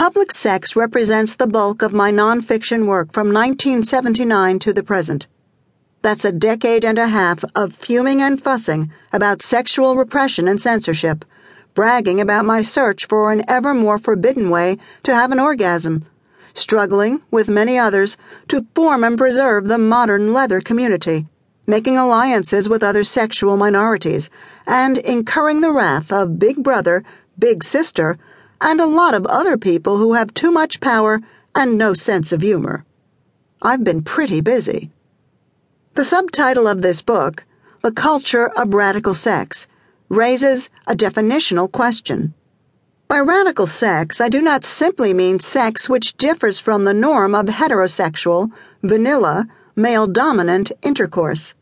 Public sex represents the bulk of my nonfiction work from 1979 to the present. That's a decade and a half of fuming and fussing about sexual repression and censorship, bragging about my search for an ever more forbidden way to have an orgasm, struggling, with many others, to form and preserve the modern leather community, making alliances with other sexual minorities, and incurring the wrath of Big Brother, Big Sister, and a lot of other people who have too much power and no sense of humor. I've been pretty busy. The subtitle of this book, The Culture of Radical Sex, raises a definitional question. By radical sex, I do not simply mean sex which differs from the norm of heterosexual, vanilla, male dominant intercourse.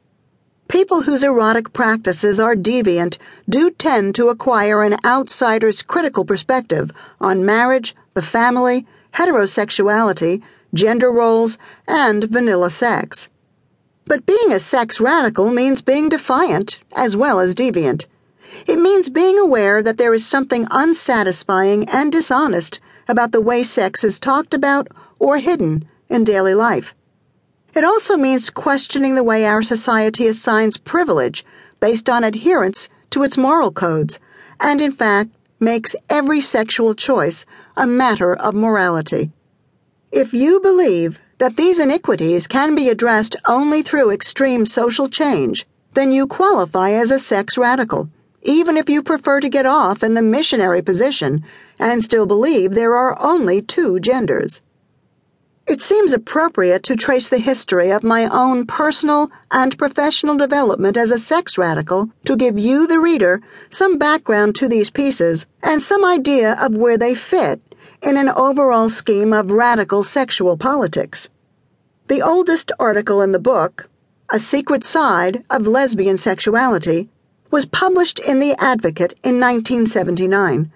People whose erotic practices are deviant do tend to acquire an outsider's critical perspective on marriage, the family, heterosexuality, gender roles, and vanilla sex. But being a sex radical means being defiant as well as deviant. It means being aware that there is something unsatisfying and dishonest about the way sex is talked about or hidden in daily life. It also means questioning the way our society assigns privilege based on adherence to its moral codes, and in fact, makes every sexual choice a matter of morality. If you believe that these iniquities can be addressed only through extreme social change, then you qualify as a sex radical, even if you prefer to get off in the missionary position and still believe there are only two genders. It seems appropriate to trace the history of my own personal and professional development as a sex radical to give you, the reader, some background to these pieces and some idea of where they fit in an overall scheme of radical sexual politics. The oldest article in the book, A Secret Side of Lesbian Sexuality, was published in The Advocate in 1979.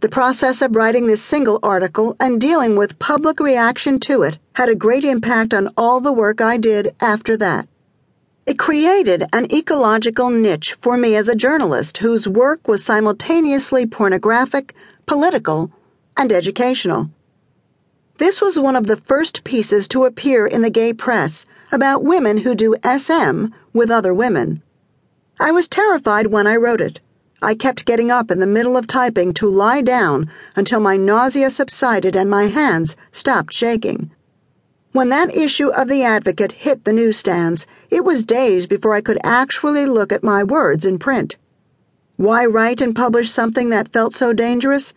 The process of writing this single article and dealing with public reaction to it had a great impact on all the work I did after that. It created an ecological niche for me as a journalist whose work was simultaneously pornographic, political, and educational. This was one of the first pieces to appear in the gay press about women who do SM with other women. I was terrified when I wrote it. I kept getting up in the middle of typing to lie down until my nausea subsided and my hands stopped shaking. When that issue of The Advocate hit the newsstands, it was days before I could actually look at my words in print. Why write and publish something that felt so dangerous?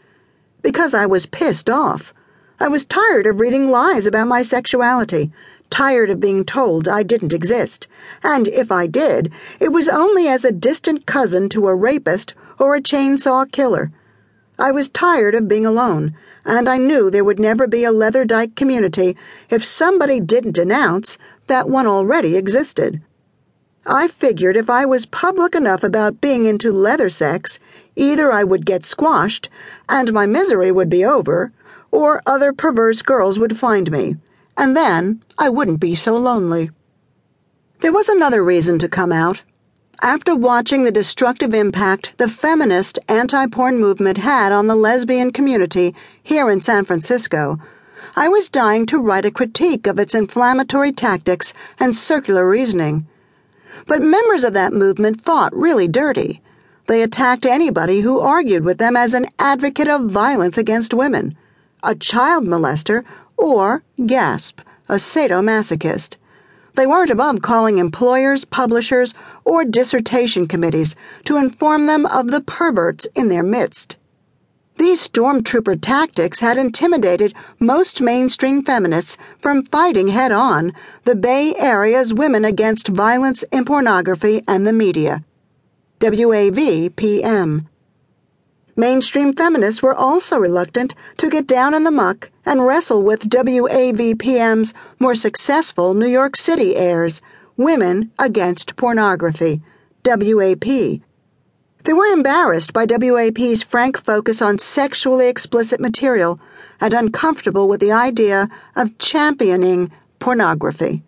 because I was pissed off. I was tired of reading lies about my sexuality, tired of being told I didn't exist, and if I did, it was only as a distant cousin to a rapist or a chainsaw killer. I was tired of being alone, and I knew there would never be a Leather Dyke community if somebody didn't announce that one already existed. I figured if I was public enough about being into leather sex, either I would get squashed and my misery would be over, or other perverse girls would find me, and then I wouldn't be so lonely. There was another reason to come out. After watching the destructive impact the feminist anti porn movement had on the lesbian community here in San Francisco, I was dying to write a critique of its inflammatory tactics and circular reasoning. But members of that movement fought really dirty. They attacked anybody who argued with them as an advocate of violence against women, a child molester, or, gasp, a sadomasochist. They weren't above calling employers, publishers, or dissertation committees to inform them of the perverts in their midst. These stormtrooper tactics had intimidated most mainstream feminists from fighting head on the Bay Area's women against violence in pornography and the media. WAV PM. Mainstream feminists were also reluctant to get down in the muck and wrestle with WAVPM's more successful New York City heirs, Women Against Pornography, WAP they were embarrassed by WAP's frank focus on sexually explicit material and uncomfortable with the idea of championing pornography.